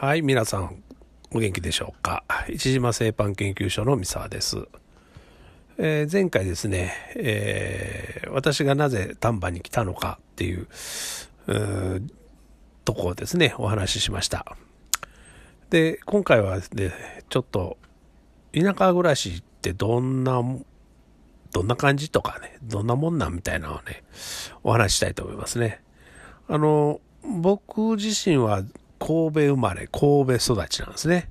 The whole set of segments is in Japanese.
はい、皆さん、お元気でしょうか？市島製パン研究所の三沢です。えー、前回ですね、えー、私がなぜ丹波に来たのかっていう、うとこをですね、お話ししました。で、今回はですね、ちょっと、田舎暮らしってどんな、どんな感じとかね、どんなもんなんみたいなのをね、お話ししたいと思いますね。あの、僕自身は神戸生まれ、神戸育ちなんですね。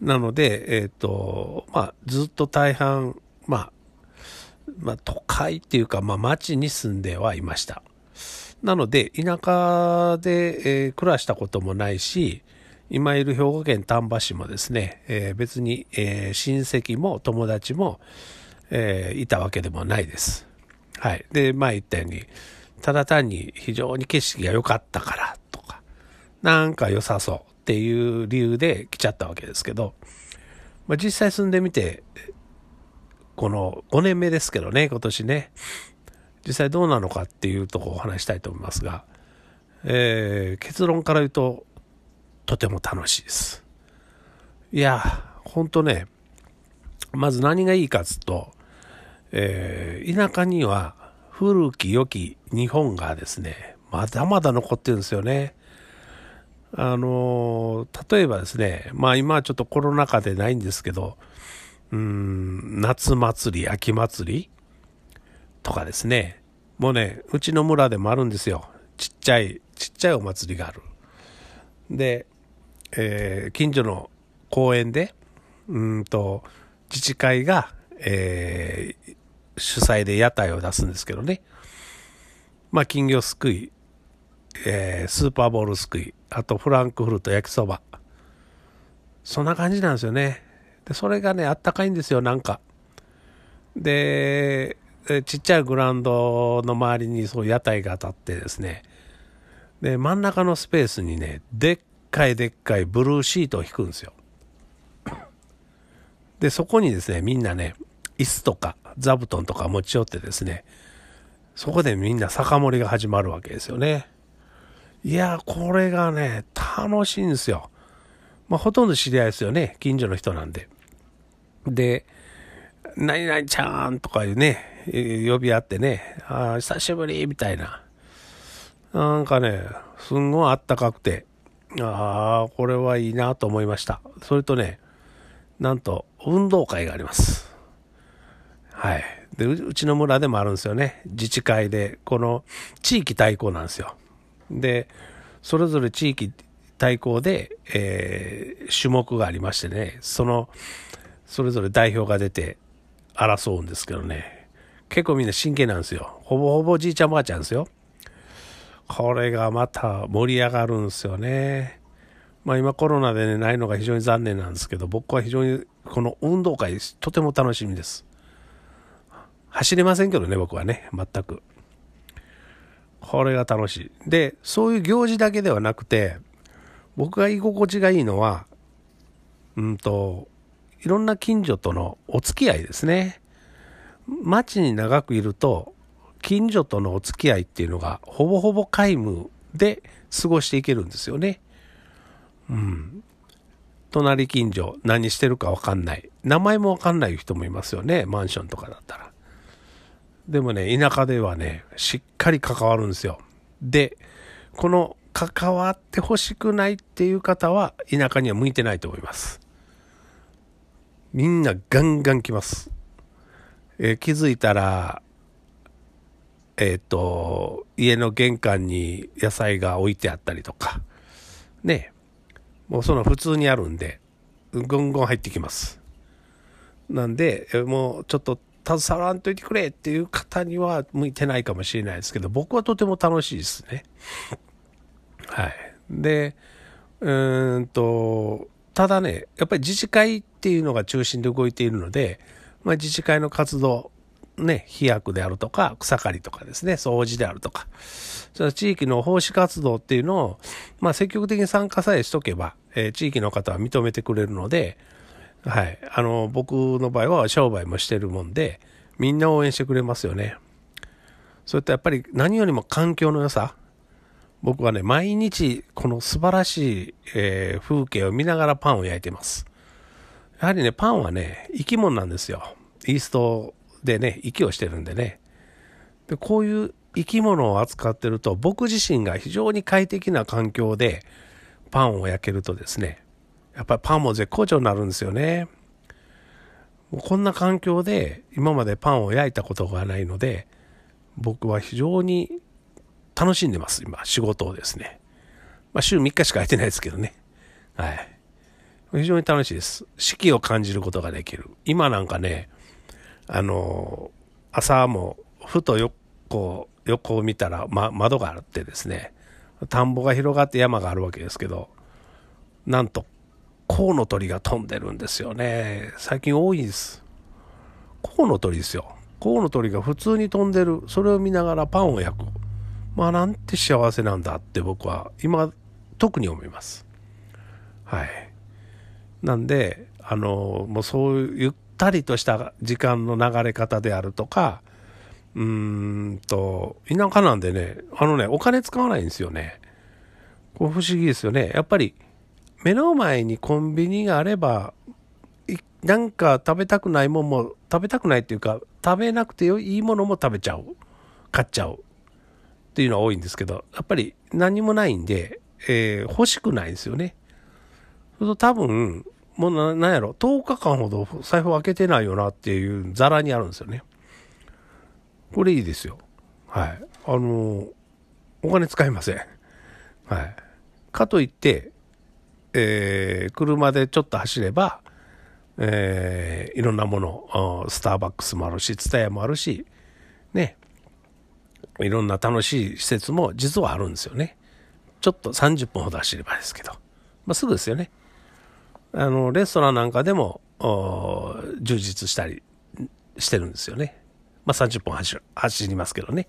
なので、えっ、ー、と、まあ、ずっと大半、まあ、まあ、都会っていうか、まあ、町に住んではいました。なので、田舎で、えー、暮らしたこともないし、今いる兵庫県丹波市もですね、えー、別に、えー、親戚も友達も、えいたわけでもないです。はい。で、まあ言ったように、ただ単に非常に景色が良かったからなんか良さそうっていう理由で来ちゃったわけですけど、まあ、実際住んでみて、この5年目ですけどね、今年ね、実際どうなのかっていうとこをお話したいと思いますが、えー、結論から言うと、とても楽しいです。いや、ほんとね、まず何がいいかっつうと、えー、田舎には古き良き日本がですね、まだまだ残ってるんですよね。あの例えばですね、まあ今はちょっとコロナ禍でないんですけど、うん、夏祭り、秋祭りとかですね、もうね、うちの村でもあるんですよ。ちっちゃい、ちっちゃいお祭りがある。で、えー、近所の公園で、うんと、自治会が、えー、主催で屋台を出すんですけどね。まあ、金魚すくい、えー、スーパーボールすくい、あとフランクフルト焼きそば。そんな感じなんですよね。で、それがね、あったかいんですよ、なんか。で、ちっちゃいグラウンドの周りにそう屋台が当たってですね。で、真ん中のスペースにね、でっかいでっかいブルーシートを引くんですよ。で、そこにですね、みんなね、椅子とか座布団とか持ち寄ってですね、そこでみんな酒盛りが始まるわけですよね。いや、これがね、楽しいんですよ。まあ、ほとんど知り合いですよね。近所の人なんで。で、何々ちゃんとかいうね、呼び合ってね、あ久しぶりみたいな。なんかね、すんごいあったかくて、ああ、これはいいなと思いました。それとね、なんと、運動会があります。はい。で、うちの村でもあるんですよね。自治会で、この地域対抗なんですよ。で、それぞれ地域対抗で、えー、種目がありましてね、その、それぞれ代表が出て争うんですけどね、結構みんな真剣なんですよ。ほぼほぼじいちゃんばあちゃんですよ。これがまた盛り上がるんですよね。まあ今コロナでね、ないのが非常に残念なんですけど、僕は非常にこの運動会とても楽しみです。走れませんけどね、僕はね、全く。これが楽しい。で、そういう行事だけではなくて、僕が居心地がいいのは、うんと、いろんな近所とのお付き合いですね。街に長くいると、近所とのお付き合いっていうのが、ほぼほぼ皆無で過ごしていけるんですよね。うん。隣近所、何してるかわかんない。名前もわかんない人もいますよね。マンションとかだったら。でもね、田舎ではね、しっかり関わるんですよ。で、この関わってほしくないっていう方は田舎には向いてないと思います。みんなガンガン来ます。えー、気づいたら、えっ、ー、と、家の玄関に野菜が置いてあったりとか、ね、もうその普通にあるんで、ぐんぐん入ってきます。なんで、もうちょっと携わらんといてくれっていう方には向いてないかもしれないですけど、僕はとても楽しいですね。はい。で、うんと、ただね、やっぱり自治会っていうのが中心で動いているので、まあ、自治会の活動、ね、飛躍であるとか、草刈りとかですね、掃除であるとか、その地域の奉仕活動っていうのを、まあ、積極的に参加さえしとけば、えー、地域の方は認めてくれるので、はい。あの、僕の場合は商売もしてるもんで、みんな応援してくれますよね。そういったやっぱり何よりも環境の良さ。僕はね、毎日この素晴らしい、えー、風景を見ながらパンを焼いてます。やはりね、パンはね、生き物なんですよ。イーストでね、息をしてるんでね。で、こういう生き物を扱ってると、僕自身が非常に快適な環境でパンを焼けるとですね、やっぱりパンも絶好調になるんですよね。もうこんな環境で今までパンを焼いたことがないので、僕は非常に楽しんでます、今、仕事をですね。まあ、週3日しか空いてないですけどね。はい。非常に楽しいです。四季を感じることができる。今なんかね、あの、朝もふと横、横を見たら、ま、窓があってですね、田んぼが広がって山があるわけですけど、なんと、コウノトリが飛んでるんですよね。最近多いです。コウノトリですよ。コウノトリが普通に飛んでる。それを見ながらパンを焼く。まあなんて幸せなんだって僕は今特に思います。はい。なんで、あの、もうそういうゆったりとした時間の流れ方であるとか、うーんと、田舎なんでね、あのね、お金使わないんですよね。こう不思議ですよね。やっぱり、目の前にコンビニがあれば、なんか食べたくないもんも、食べたくないっていうか、食べなくていいものも食べちゃう。買っちゃう。っていうのは多いんですけど、やっぱり何もないんで、えー、欲しくないんですよね。それと多分、もうな、なんやろ、10日間ほど財布開けてないよなっていうザラにあるんですよね。これいいですよ。はい。あのー、お金使いません。はい。かといって、えー、車でちょっと走れば、えー、いろんなもの、スターバックスもあるし、ツタヤもあるし、ね、いろんな楽しい施設も実はあるんですよね。ちょっと30分ほど走ればですけど。まあ、すぐですよね。あの、レストランなんかでも、充実したりしてるんですよね。まあ、30分走走りますけどね。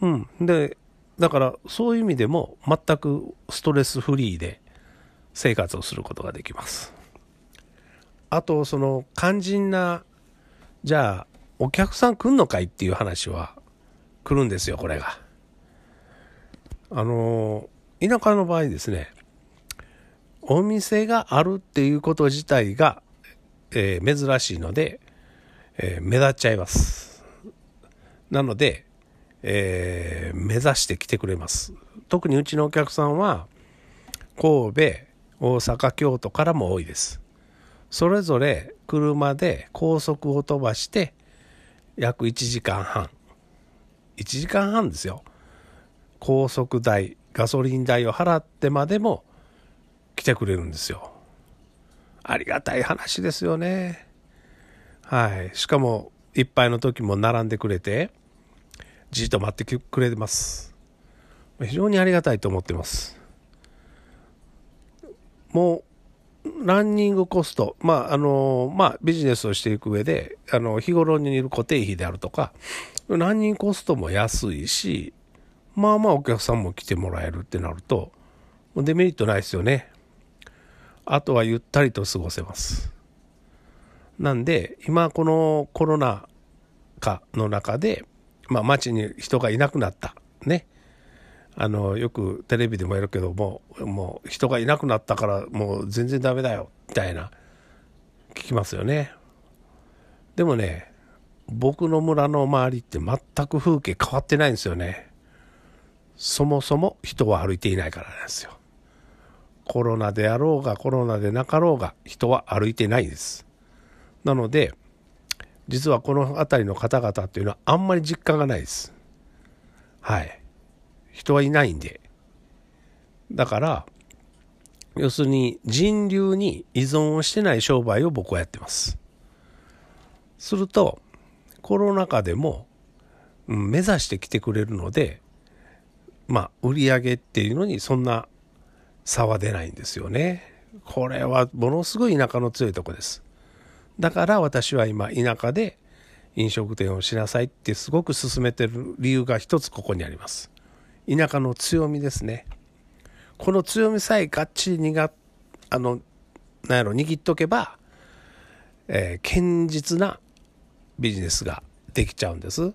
うん。で、だから、そういう意味でも、全くストレスフリーで生活をすることができます。あと、その、肝心な、じゃあ、お客さん来んのかいっていう話は来るんですよ、これが。あの、田舎の場合ですね、お店があるっていうこと自体が、えー、珍しいので、えー、目立っちゃいます。なので、えー、目指してきてくれます。特にうちのお客さんは、神戸、大阪、京都からも多いです。それぞれ車で高速を飛ばして約1時間半。1時間半ですよ。高速代、ガソリン代を払ってまでも来てくれるんですよ。ありがたい話ですよね。はい。しかも、一杯の時も並んでくれて、じっと待ってくれてます。非常にありがたいと思ってます。もう、ランニングコスト、まあ、あの、まあ、ビジネスをしていく上で、あの、日頃にいる固定費であるとか、ランニングコストも安いし、まあまあお客さんも来てもらえるってなると、デメリットないですよね。あとはゆったりと過ごせます。なんで、今このコロナ禍の中で、まあ街に人がいなくなった。ね。あの、よくテレビでもやるけども、もう人がいなくなったからもう全然ダメだよ、みたいな、聞きますよね。でもね、僕の村の周りって全く風景変わってないんですよね。そもそも人は歩いていないからなんですよ。コロナであろうがコロナでなかろうが人は歩いてないです。なので実はこの辺りの方々っていうのはあんまり実感がないです。はい。人はいないんで。だから要するに人流に依存をしてない商売を僕はやってます。するとコロナ禍でも、うん、目指してきてくれるのでまあ売り上げっていうのにそんな差は出ないんですよね。これはものすごい田舎の強いとこです。だから私は今田舎で飲食店をしなさいってすごく勧めてる理由が一つここにあります。田舎の強みですね。この強みさえがっちりにが、あの、なんやろ、握っとけば、えー、堅実なビジネスができちゃうんです。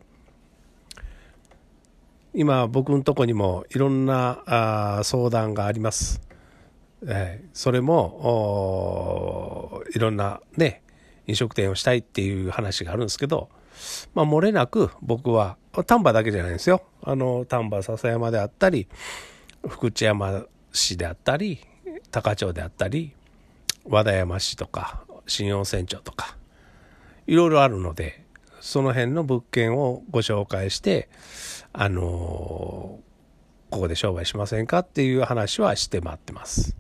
今僕のとこにもいろんなあ相談があります。えーそれもいろんなね飲食店をしたいっていう話があるんですけど、まあ、漏れなく僕は丹波だけじゃないんですよあの丹波篠山であったり福知山市であったり高町であったり和田山市とか新温泉町とかいろいろあるのでその辺の物件をご紹介してあのーここで商売しませんかっていう話はして待ってます。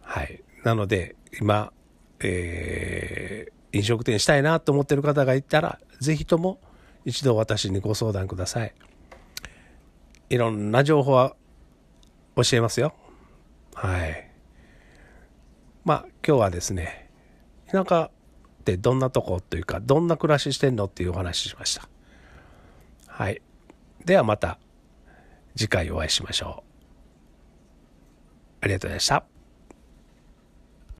はい。なので、今、えー飲食店したいなと思ってる方がいたら、ぜひとも一度私にご相談ください。いろんな情報は教えますよ。はい。まあ、今日はですね、田舎ってどんなとこというか、どんな暮らししてんのっていうお話ししました。はい。ではまた次回お会いしましょう。ありがとうございました。